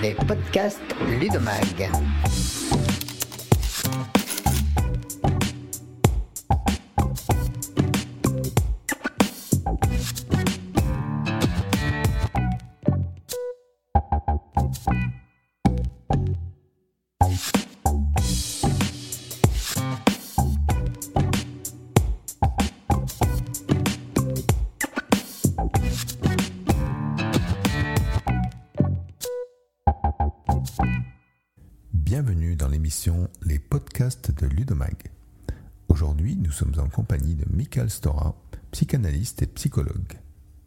les podcasts Ludomag. Les podcasts de Ludomag. Aujourd'hui, nous sommes en compagnie de Michael Stora, psychanalyste et psychologue.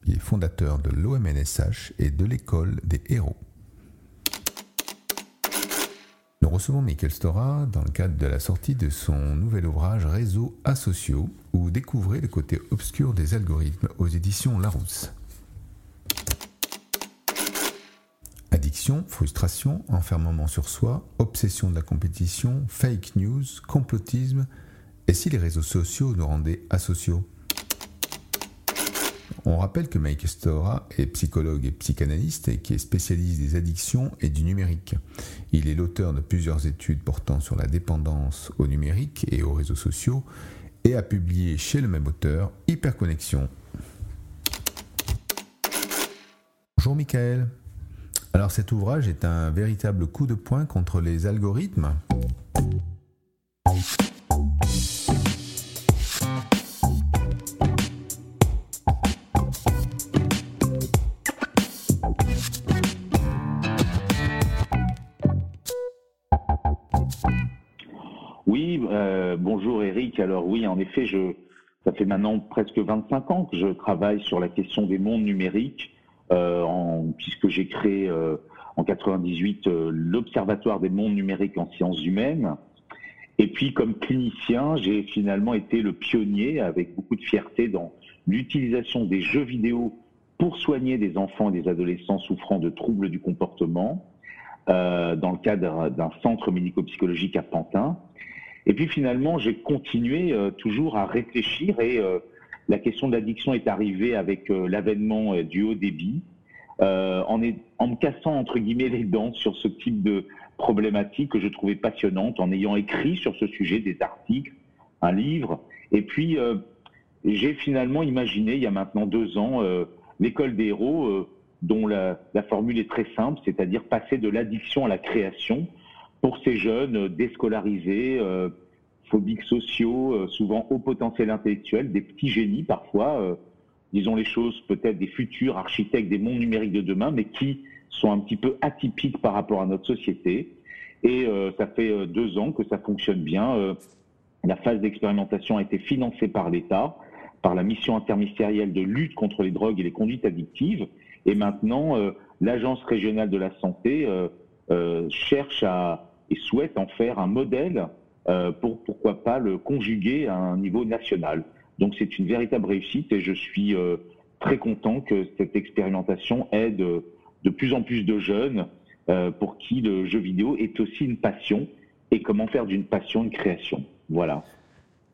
Il est fondateur de l'OMNSH et de l'école des héros. Nous recevons Michael Stora dans le cadre de la sortie de son nouvel ouvrage Réseaux asociaux, où découvrez le côté obscur des algorithmes aux éditions Larousse. Frustration, enfermement sur soi, obsession de la compétition, fake news, complotisme, et si les réseaux sociaux nous rendaient asociaux? On rappelle que Mike Stora est psychologue et psychanalyste et qui est spécialiste des addictions et du numérique. Il est l'auteur de plusieurs études portant sur la dépendance au numérique et aux réseaux sociaux et a publié chez le même auteur Hyperconnexion. Bonjour Michael. Alors cet ouvrage est un véritable coup de poing contre les algorithmes. Oui, euh, bonjour Eric. Alors oui, en effet, je, ça fait maintenant presque 25 ans que je travaille sur la question des mondes numériques, en, puisque j'ai créé euh, en 98 euh, l'Observatoire des mondes numériques en sciences humaines. Et puis, comme clinicien, j'ai finalement été le pionnier, avec beaucoup de fierté, dans l'utilisation des jeux vidéo pour soigner des enfants et des adolescents souffrant de troubles du comportement, euh, dans le cadre d'un centre médico-psychologique à Pantin. Et puis finalement, j'ai continué euh, toujours à réfléchir et euh, la question de l'addiction est arrivée avec euh, l'avènement euh, du haut débit, euh, en, me cassant entre guillemets les dents sur ce type de problématique que je trouvais passionnante, en ayant écrit sur ce sujet des articles, un livre. Et puis j'ai finalement imaginé, il y a maintenant deux ans, l'école des héros, dont la, formule est très simple, c'est-à-dire passer de l'addiction à la création pour ces jeunes déscolarisés, phobiques sociaux, euh, souvent haut potentiel intellectuel, des petits génies parfois, euh, disons les choses, peut-être des futurs architectes des mondes numériques de demain, mais qui sont un petit peu atypiques par rapport à notre société. Et euh, ça fait deux ans que ça fonctionne bien. La phase d'expérimentation a été financée par l'État, par la mission interministérielle de lutte contre les drogues et les conduites addictives. Et maintenant, l'Agence régionale de la santé cherche à et souhaite en faire un modèle pour pourquoi pas le conjuguer à un niveau national. Donc c'est une véritable réussite et je suis euh, très content que cette expérimentation aide euh, de plus en plus de jeunes euh, pour qui le jeu vidéo est aussi une passion et comment faire d'une passion une création. Voilà.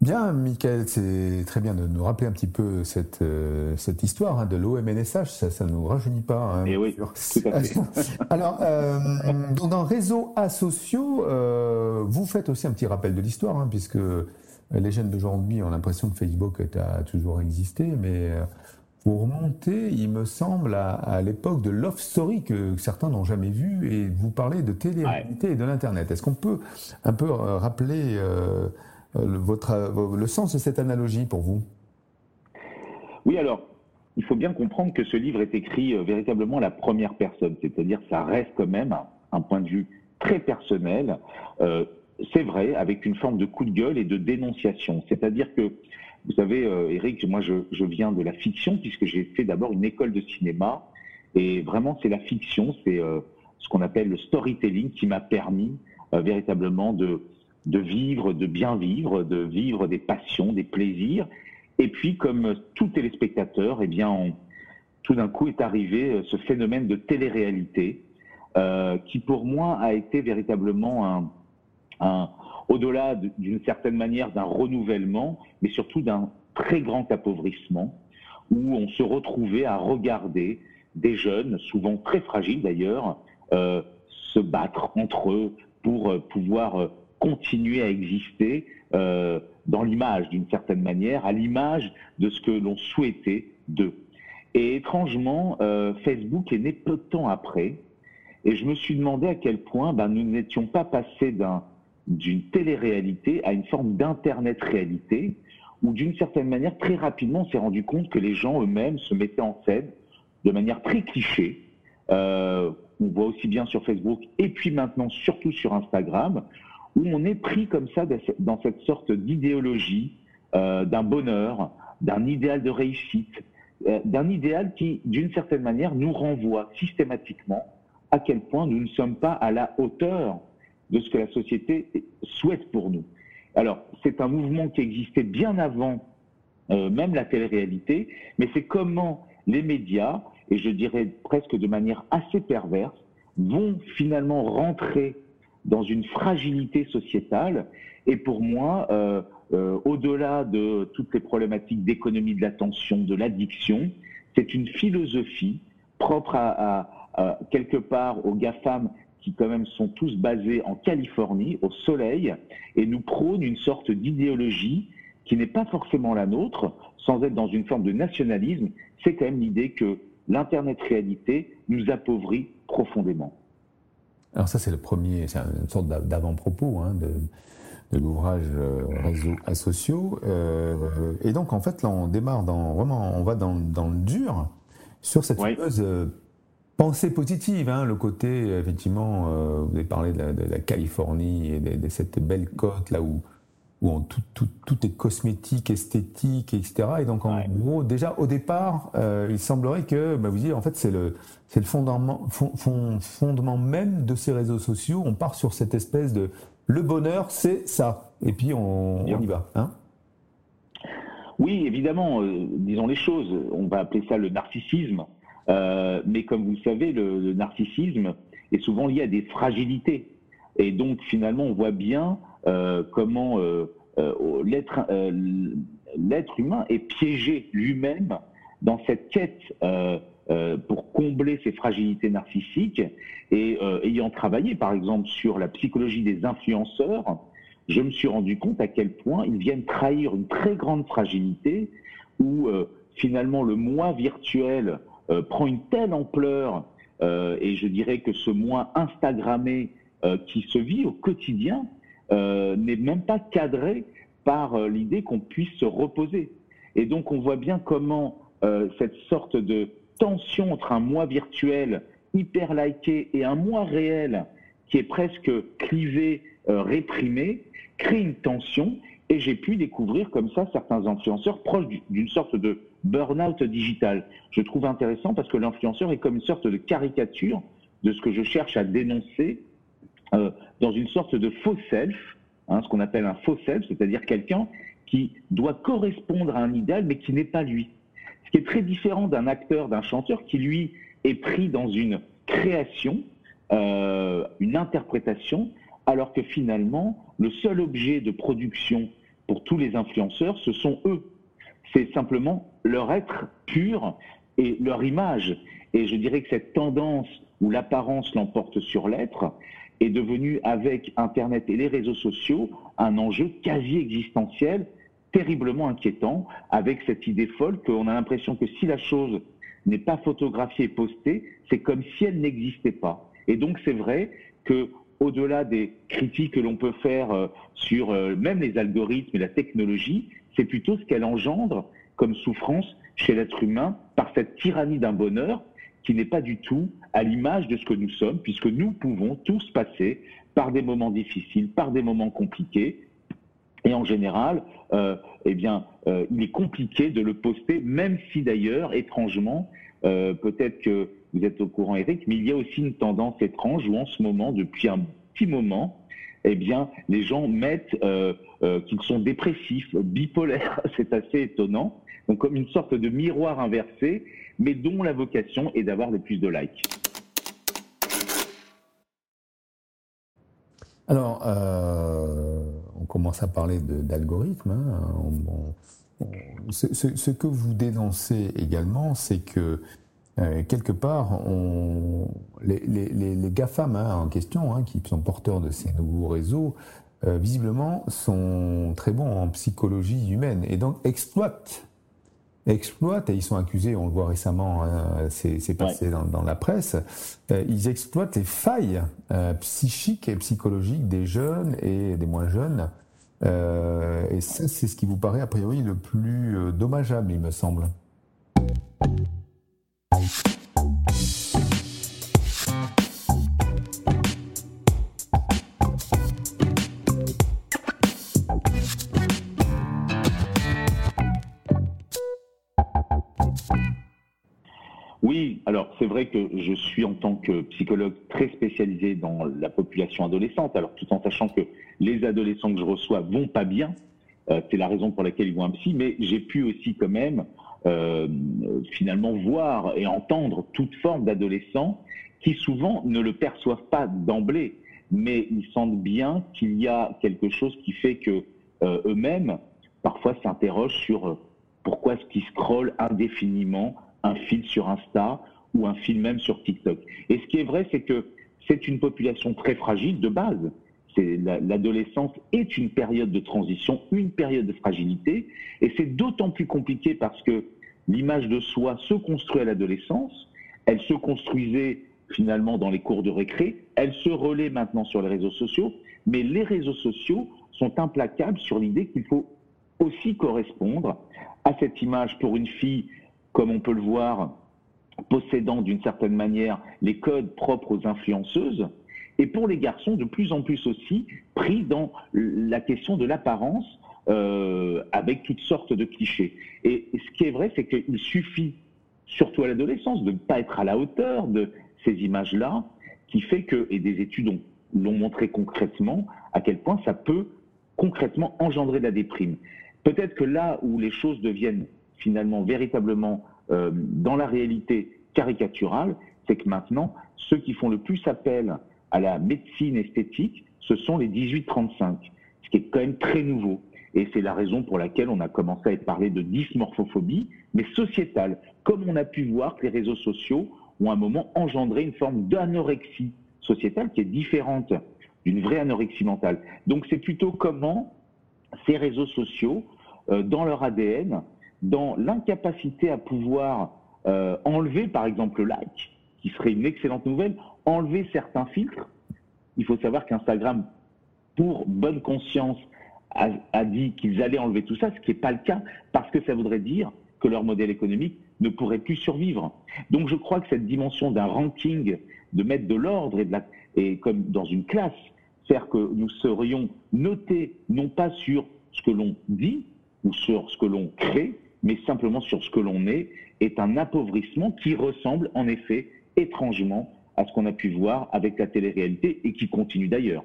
Bien, Michael, c'est très bien de nous rappeler un petit peu cette, euh, cette histoire hein, de l'OMNSH, ça ne nous rajeunit pas. hein, Eh oui, tout à fait. Alors, euh, dans Réseaux asociaux, euh, vous faites aussi un petit rappel de l'histoire, hein, puisque les jeunes d'aujourd'hui ont l'impression que Facebook a toujours existé, mais vous remontez, il me semble, à, à l'époque de Love Story que certains n'ont jamais vu, et vous parlez de télé-réalité et de l'Internet. Est-ce qu'on peut un peu rappeler euh, le, votre, euh, le sens de cette analogie pour vous? Oui, alors, il faut bien comprendre que ce livre est écrit euh, véritablement à la première personne, c'est-à-dire ça reste quand même un, point de vue très personnel, euh, c'est vrai, avec une forme de coup de gueule et de dénonciation. C'est-à-dire que, vous savez, euh, Eric, moi je, viens de la fiction, puisque j'ai fait d'abord une école de cinéma, et vraiment c'est la fiction, c'est euh, ce qu'on appelle le storytelling qui m'a permis euh, véritablement de, de vivre, de bien vivre, de vivre des passions, des plaisirs, et puis, comme tout téléspectateur, eh bien, tout d'un coup est arrivé euh, ce phénomène de télé-réalité, euh, qui pour moi a été véritablement un, un- au-delà d'une certaine manière d'un renouvellement, mais surtout d'un très grand appauvrissement, où on se retrouvait à regarder des jeunes, souvent très fragiles d'ailleurs, euh, se battre entre eux pour pouvoir continuer à exister dans l'image d'une certaine manière, à l'image de ce que l'on souhaitait d'eux. Et étrangement, Facebook est né peu de temps après, et je me suis demandé à quel point ben, nous n'étions pas passés d'une télé-réalité à une forme d'internet-réalité, où d'une certaine manière, très rapidement, on s'est rendu compte que les gens eux-mêmes se mettaient en scène de manière très cliché. Euh, on voit aussi bien sur Facebook et puis maintenant surtout sur Instagram, où on est pris comme ça dans cette sorte d'idéologie euh, d'un bonheur, d'un idéal de réussite, euh, d'un idéal qui, d'une certaine manière, nous renvoie systématiquement à quel point nous ne sommes pas à la hauteur de ce que la société souhaite pour nous. Alors, c'est un mouvement qui existait bien avant euh, même la télé-réalité, mais c'est comment les médias, et je dirais presque de manière assez perverse, vont finalement rentrer dans une fragilité sociétale. Et pour moi, euh, euh, au-delà de toutes les problématiques d'économie de l'attention, de l'addiction, c'est une philosophie propre à, euh, quelque part aux GAFAM qui quand même sont tous basés en Californie, au soleil, et nous prônent une sorte d'idéologie qui n'est pas forcément la nôtre, sans être dans une forme de nationalisme, c'est quand même l'idée que l'Internet réalité nous appauvrit profondément. Alors ça c'est le premier, c'est une sorte d'avant-propos hein, de, l'ouvrage euh, Réseaux asociaux. Euh, et donc en fait là on démarre dans, vraiment, on va dans, le dur sur cette fameuse Pensée positive, hein, le côté, effectivement, euh, vous avez parlé de la, Californie et de, cette belle côte là où, où tout, tout, est cosmétique, esthétique, etc. Et donc, en gros, déjà au départ, euh, il semblerait que, bah, vous dites, en fait, c'est le, c'est le fondement, fondement même de ces réseaux sociaux. On part sur cette espèce de le bonheur, c'est ça. Et puis, on, on y va. Hein oui, évidemment, euh, disons les choses. On va appeler ça le narcissisme. Euh, mais comme vous le savez, le, narcissisme est souvent lié à des fragilités. Et donc finalement, on voit bien comment euh, l'être humain est piégé lui-même dans cette quête pour combler ses fragilités narcissiques. Et ayant travaillé par exemple sur la psychologie des influenceurs, je me suis rendu compte à quel point ils viennent trahir une très grande fragilité où finalement le moi virtuel euh, prend une telle ampleur, euh, et je dirais que ce moi Instagrammé euh, qui se vit au quotidien n'est même pas cadré par l'idée qu'on puisse se reposer. Et donc on voit bien comment cette sorte de tension entre un moi virtuel hyper liké et un moi réel qui est presque clivé, réprimé, crée une tension. Et j'ai pu découvrir comme ça certains influenceurs proches d'une sorte de burn-out digital. Je trouve intéressant parce que l'influenceur est comme une sorte de caricature de ce que je cherche à dénoncer euh, dans une sorte de faux self, hein, ce qu'on appelle un faux self, c'est-à-dire quelqu'un qui doit correspondre à un idéal mais qui n'est pas lui. Ce qui est très différent d'un acteur, d'un chanteur qui lui est pris dans une création, euh, une interprétation, alors que finalement le seul objet de production pour tous les influenceurs, ce sont eux c'est simplement leur être pur et leur image. Et je dirais que cette tendance où l'apparence l'emporte sur l'être est devenue, avec Internet et les réseaux sociaux, un enjeu quasi existentiel, terriblement inquiétant, avec cette idée folle qu'on a l'impression que si la chose n'est pas photographiée et postée, c'est comme si elle n'existait pas. Et donc c'est vrai que au-delà des critiques que l'on peut faire euh, sur euh, même les algorithmes et la technologie, c'est plutôt ce qu'elle engendre comme souffrance chez l'être humain par cette tyrannie d'un bonheur qui n'est pas du tout à l'image de ce que nous sommes, puisque nous pouvons tous passer par des moments difficiles, par des moments compliqués, et en général, euh, eh bien, euh, il est compliqué de le poster, même si d'ailleurs, étrangement, euh, peut-être que vous êtes au courant, Eric, mais il y a aussi une tendance étrange où en ce moment, depuis un petit moment, eh bien, les gens mettent euh, euh, qu'ils sont dépressifs, bipolaires. C'est assez étonnant. Donc, comme une sorte de miroir inversé, mais dont la vocation est d'avoir le plus de likes. Alors, euh, on commence à parler d'algorithmes. Hein. ce, que vous dénoncez également, c'est que quelque part, les, les, les, GAFAM hein, en question, hein, qui sont porteurs de ces nouveaux réseaux, visiblement sont très bons en psychologie humaine et donc exploitent exploitent, et ils sont accusés, on le voit récemment, hein, c'est passé dans, la presse, euh, ils exploitent les failles euh, psychiques et psychologiques des jeunes et des moins jeunes. Euh, et ça, c'est ce qui vous paraît a priori le plus dommageable, il me semble. Alors, c'est vrai que je suis en tant que psychologue très spécialisé dans la population adolescente, alors tout en sachant que les adolescents que je reçois vont pas bien, euh, c'est la raison pour laquelle ils vont un psy, mais j'ai pu aussi quand même euh, finalement voir et entendre toute forme d'adolescents qui souvent ne le perçoivent pas d'emblée, mais ils sentent bien qu'il y a quelque chose qui fait que euh, eux-mêmes parfois s'interrogent sur pourquoi est-ce qu'ils scrollent indéfiniment un fil sur Insta ou un film même sur TikTok. Et ce qui est vrai, c'est que c'est une population très fragile de base. L'adolescence est une période de transition, une période de fragilité, et c'est d'autant plus compliqué parce que l'image de soi se construit à l'adolescence, elle se construisait finalement dans les cours de récré, elle se relaie maintenant sur les réseaux sociaux, mais les réseaux sociaux sont implacables sur l'idée qu'il faut aussi correspondre à cette image pour une fille, comme on peut le voir, possédant d'une certaine manière les codes propres aux influenceuses, et pour les garçons de plus en plus aussi pris dans la question de l'apparence euh, avec toutes sortes de clichés. Et ce qui est vrai, c'est qu'il suffit, surtout à l'adolescence, de ne pas être à la hauteur de ces images-là, qui fait que, et des études l'ont montré concrètement, à quel point ça peut concrètement engendrer de la déprime. Peut-être que là où les choses deviennent finalement véritablement euh, dans la réalité caricaturale, c'est que maintenant, ceux qui font le plus appel à la médecine esthétique, ce sont les 18-35, ce qui est quand même très nouveau. Et c'est la raison pour laquelle on a commencé à parler de dysmorphophobie, mais sociétale, comme on a pu voir que les réseaux sociaux ont à un moment engendré une forme d'anorexie sociétale qui est différente d'une vraie anorexie mentale. Donc c'est plutôt comment ces réseaux sociaux, euh, dans leur ADN, dans l'incapacité à pouvoir euh, enlever par exemple le like, qui serait une excellente nouvelle, enlever certains filtres. Il faut savoir qu'Instagram, pour bonne conscience, a, dit qu'ils allaient enlever tout ça, ce qui n'est pas le cas, parce que ça voudrait dire que leur modèle économique ne pourrait plus survivre. Donc je crois que cette dimension d'un ranking, de mettre de l'ordre et, et comme dans une classe, faire que nous serions notés non pas sur ce que l'on dit ou sur ce que l'on crée, mais simplement sur ce que l'on est, est un appauvrissement qui ressemble en effet étrangement à ce qu'on a pu voir avec la télé-réalité et qui continue d'ailleurs.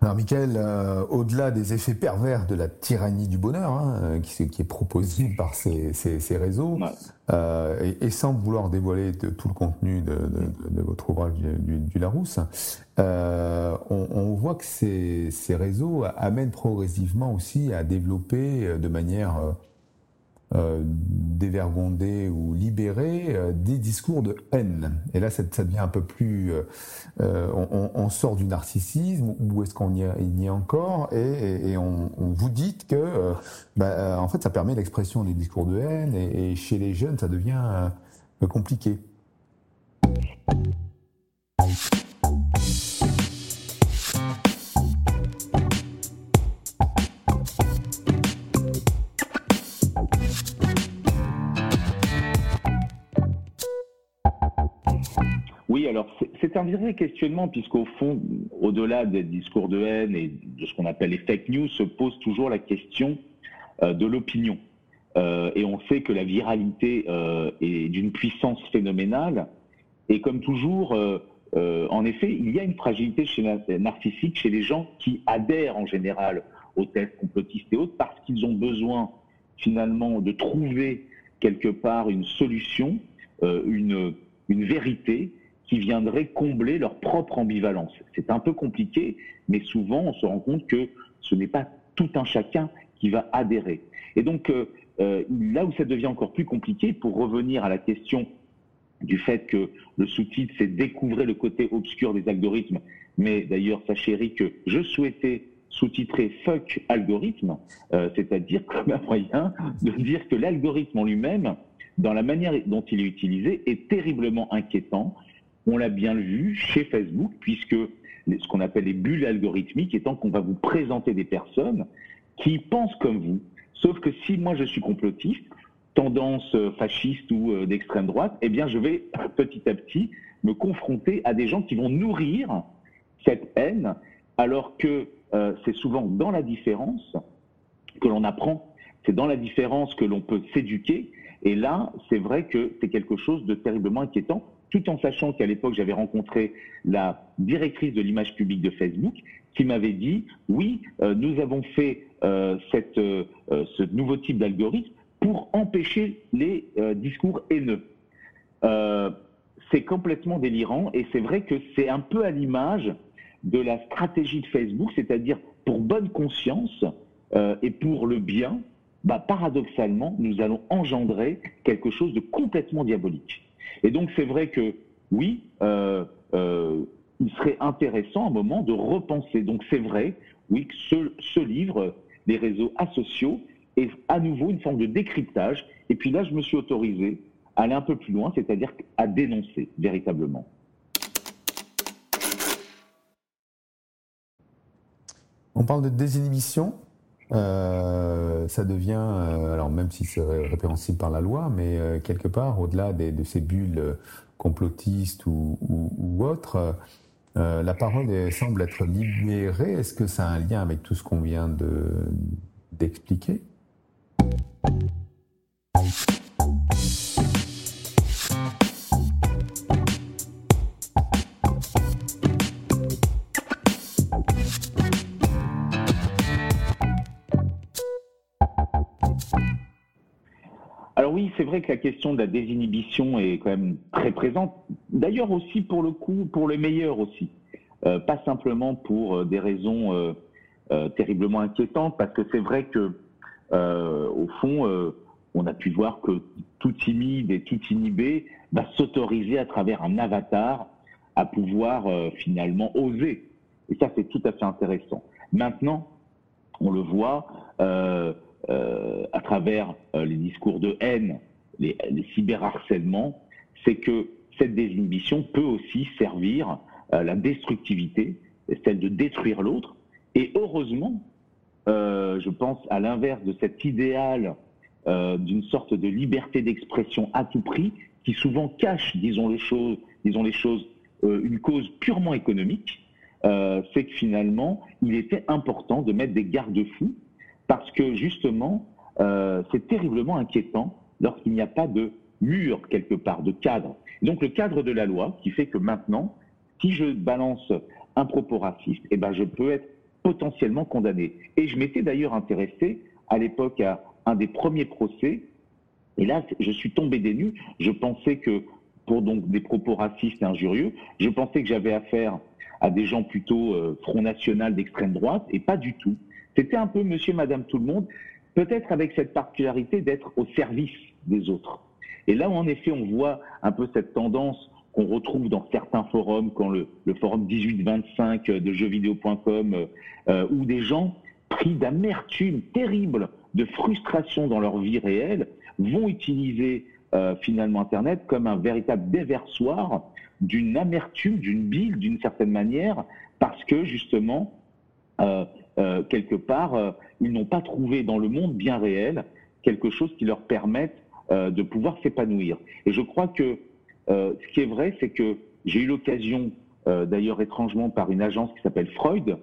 Alors, Michael, euh, au-delà des effets pervers de la tyrannie du bonheur, hein, euh, qui, est proposée par ces, réseaux, euh, et, sans vouloir dévoiler tout le contenu de, votre ouvrage du, Larousse, on, voit que ces, ces, réseaux amènent progressivement aussi à développer de manière euh, ou libérer euh, des discours de haine. Et là, ça, devient un peu plus... Euh, on, sort du narcissisme, où est-ce qu'on y, y, est encore, et, on, vous dit que, bah, en fait, ça permet l'expression des discours de haine, et, et, chez les jeunes, ça devient compliqué. Un vrai questionnement puisqu'au fond, au-delà des discours de haine et de ce qu'on appelle les fake news, se pose toujours la question euh, de l'opinion. Euh, et on sait que la viralité euh, est d'une puissance phénoménale. Et comme toujours, en effet, il y a une fragilité chez narcissique chez les gens qui adhèrent en général aux thèses complotistes et autres parce qu'ils ont besoin finalement de trouver quelque part une solution, une, une vérité qui viendraient combler leur propre ambivalence. C'est un peu compliqué, mais souvent on se rend compte que ce n'est pas tout un chacun qui va adhérer. Et donc, euh, là où ça devient encore plus compliqué, pour revenir à la question du fait que le sous-titre, c'est découvrir le côté obscur des algorithmes. Mais d'ailleurs, sachez Eric que je souhaitais sous-titrer fuck algorithme, euh, c'est-à-dire comme un moyen de dire que l'algorithme en lui-même, dans la manière dont il est utilisé, est terriblement inquiétant. On l'a bien vu chez Facebook, puisque ce qu'on appelle les bulles algorithmiques, étant qu'on va vous présenter des personnes qui pensent comme vous. Sauf que si moi je suis complotiste, tendance euh, fasciste ou euh, d'extrême droite, eh bien, je vais petit à petit me confronter à des gens qui vont nourrir cette haine, alors que euh, c'est souvent dans la différence que l'on apprend, c'est dans la différence que l'on peut s'éduquer, et là, c'est vrai que c'est quelque chose de terriblement inquiétant, tout en sachant qu'à l'époque, j'avais rencontré la directrice de l'image publique de Facebook, qui m'avait dit, oui, nous avons fait cette, ce nouveau type d'algorithme pour empêcher les euh, discours haineux. Euh, c'est complètement délirant et c'est vrai que c'est un peu à l'image de la stratégie de Facebook, c'est-à-dire pour bonne conscience euh, et pour le bien, bah, paradoxalement, nous allons engendrer quelque chose de complètement diabolique. Et donc c'est vrai que oui, il serait intéressant à un moment de repenser. Donc c'est vrai, oui, que ce, ce livre, les réseaux asociaux, et à nouveau une forme de décryptage. Et puis là, je me suis autorisé à aller un peu plus loin, c'est-à-dire à dénoncer véritablement. On parle de désinhibition. Euh, ça devient, euh, alors même si c'est répréhensible par la loi, mais euh, quelque part, au-delà de ces bulles complotistes ou, autres, la parole semble être libérée. Est-ce que ça a un lien avec tout ce qu'on vient d'expliquer? C'est vrai que la question de la désinhibition est quand même très présente. D'ailleurs aussi pour le coup, pour les meilleurs aussi. Euh, pas simplement pour euh, des raisons euh, terriblement inquiétantes, parce que c'est vrai que au fond, on a pu voir que tout timide et tout inhibé va s'autoriser à travers un avatar à pouvoir finalement oser. Et ça, c'est tout à fait intéressant. Maintenant, on le voit à travers les discours de haine, les, les cyberharcèlements, c'est que cette désinhibition peut aussi servir à la destructivité, celle de détruire l'autre. Et heureusement, euh, je pense à l'inverse de cet idéal euh, d'une sorte de liberté d'expression à tout prix, qui souvent cache, disons les choses, disons les choses euh, une cause purement économique, c'est que finalement, il était important de mettre des garde-fous, parce que justement, c'est terriblement inquiétant lorsqu'il n'y a pas de mur quelque part, de cadre. Donc le cadre de la loi qui fait que maintenant, si je balance un propos raciste, eh ben je peux être potentiellement condamné. Et je m'étais d'ailleurs intéressé à l'époque à un des premiers procès. Et là, je suis tombé des nues. Je pensais que, pour donc des propos racistes et injurieux, je pensais que j'avais affaire à des gens plutôt euh, Front National d'extrême droite, et pas du tout. C'était un peu monsieur, madame, tout le monde, peut-être avec cette particularité d'être au service des autres. Et là où en effet on voit un peu cette tendance qu'on retrouve dans certains forums, quand le, forum 1825 de jeuxvideo.com, euh, euh, où des gens pris d'amertume terrible, de frustration dans leur vie réelle, vont utiliser euh, finalement Internet comme un véritable déversoir d'une amertume, d'une bile, d'une certaine manière, parce que justement, quelque part, ils n'ont pas trouvé dans le monde bien réel quelque chose qui leur permette de pouvoir s'épanouir. Et je crois que euh, ce qui est vrai, c'est que j'ai eu l'occasion, euh, d'ailleurs étrangement par une agence qui s'appelle Freud,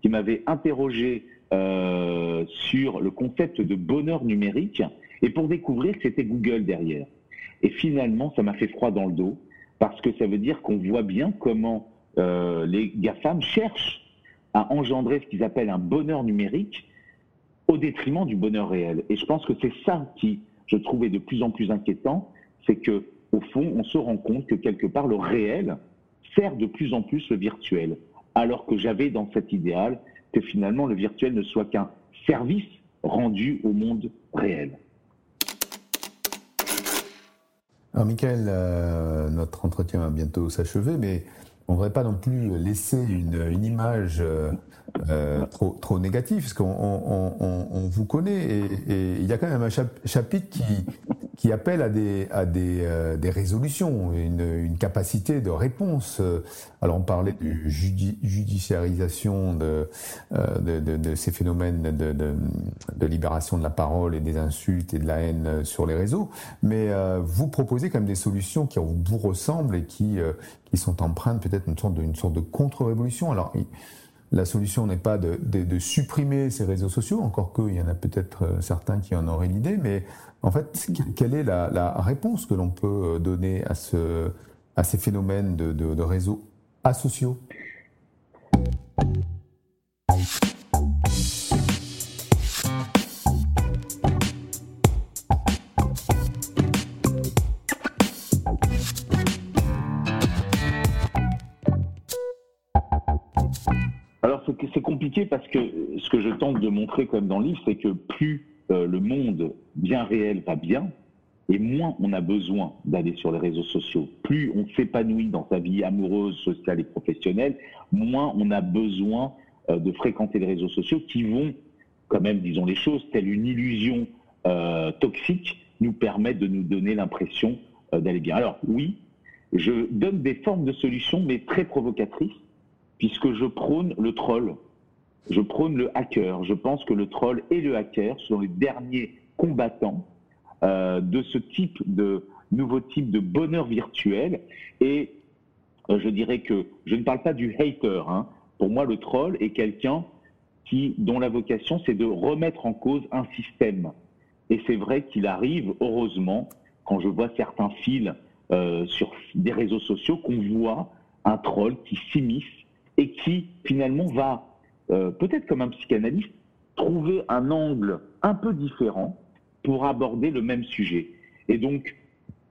qui m'avait interrogé euh, sur le concept de bonheur numérique, et pour découvrir que c'était Google derrière. Et finalement, ça m'a fait froid dans le dos, parce que ça veut dire qu'on voit bien comment les GAFAM cherchent à engendrer ce qu'ils appellent un bonheur numérique au détriment du bonheur réel. Et je pense que c'est ça qui, je trouvais de plus en plus inquiétant, c'est que au fond, on se rend compte que quelque part, le réel sert de plus en plus le virtuel. Alors que j'avais dans cet idéal que finalement le virtuel ne soit qu'un service rendu au monde réel. Alors, Michael, euh, notre entretien va bientôt s'achever, mais on ne devrait pas non plus laisser une, image euh, euh, trop, trop négative, parce qu'on on, vous connaît, et, il y a quand même un chapitre qui, qui appelle à des, à des, euh, des résolutions, une, une, capacité de réponse. Alors on parlait de judiciarisation de, euh, de, de, de, ces phénomènes de, de, libération de la parole et des insultes et de la haine sur les réseaux, mais euh, vous proposez quand même des solutions qui vous ressemblent et qui, qui sont empreintes peut-être d'une sorte de, sorte de contre-révolution. Alors la solution n'est pas de, de, de, supprimer ces réseaux sociaux, encore qu'il y en a peut-être certains qui en auraient l'idée, mais en fait, quelle est la, réponse que l'on peut donner à, ce, à ces phénomènes de, réseaux asociaux? Alors c'est compliqué parce que ce que je tente de montrer comme dans le livre, c'est que plus euh, le monde bien réel va bien, et moins on a besoin d'aller sur les réseaux sociaux. Plus on s'épanouit dans sa vie amoureuse, sociale et professionnelle, moins on a besoin euh, de fréquenter les réseaux sociaux qui vont, quand même, disons les choses, telle une illusion euh, toxique, nous permettre de nous donner l'impression d'aller bien. Alors oui, je donne des formes de solutions, mais très provocatrices, puisque je prône le troll. Je prône le hacker. Je pense que le troll et le hacker sont les derniers combattants euh, de ce type de nouveau type de bonheur virtuel. Et euh, je dirais que je ne parle pas du hater. Hein. Pour moi, le troll est quelqu'un qui, dont la vocation, c'est de remettre en cause un système. Et c'est vrai qu'il arrive, heureusement, quand je vois certains fils euh, sur des réseaux sociaux, qu'on voit un troll qui s'immisce et qui finalement va euh, peut-être comme un psychanalyste, trouver un angle un peu différent pour aborder le même sujet. Et donc,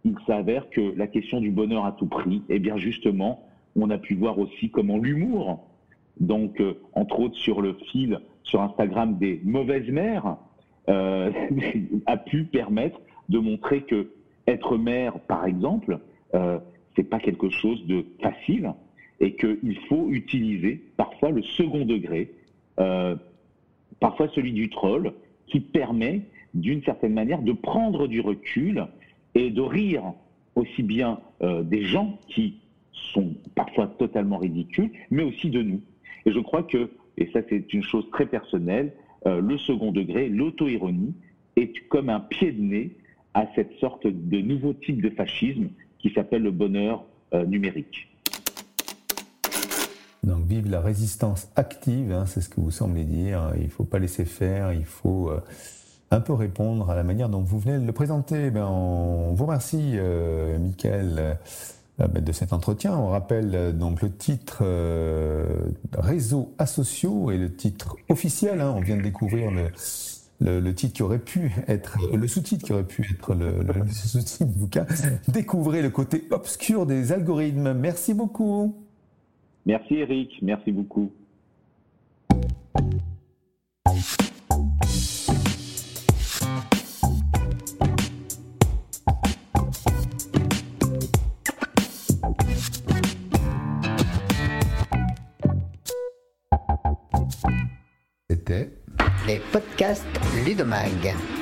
il s'avère que la question du bonheur à tout prix, eh bien justement, on a pu voir aussi comment l'humour, donc euh, entre autres sur le fil sur Instagram des mauvaises mères, euh, a pu permettre de montrer que être mère, par exemple, euh, c'est pas quelque chose de facile, et qu'il faut utiliser parfois le second degré, euh, parfois celui du troll, qui permet d'une certaine manière de prendre du recul et de rire aussi bien euh, des gens qui sont parfois totalement ridicules, mais aussi de nous. Et je crois que, et ça c'est une chose très personnelle, euh, le second degré, l'auto-ironie, est comme un pied de nez à cette sorte de nouveau type de fascisme qui s'appelle le bonheur numérique. Donc vive la résistance active, hein, c'est ce que vous semblez dire. Il faut pas laisser faire, il faut euh, un peu répondre à la manière dont vous venez de le présenter. Ben, on vous remercie, euh, Michael, euh, ben, de cet entretien. On rappelle euh, donc le titre Réseau asociaux et le titre officiel. Hein. on vient de découvrir le, le, titre qui aurait pu être, le sous-titre qui aurait pu être le, le sous-titre du bouquin. Découvrez le côté obscur des algorithmes. Merci beaucoup. Merci Eric, merci beaucoup. C'était les podcasts Ludomag.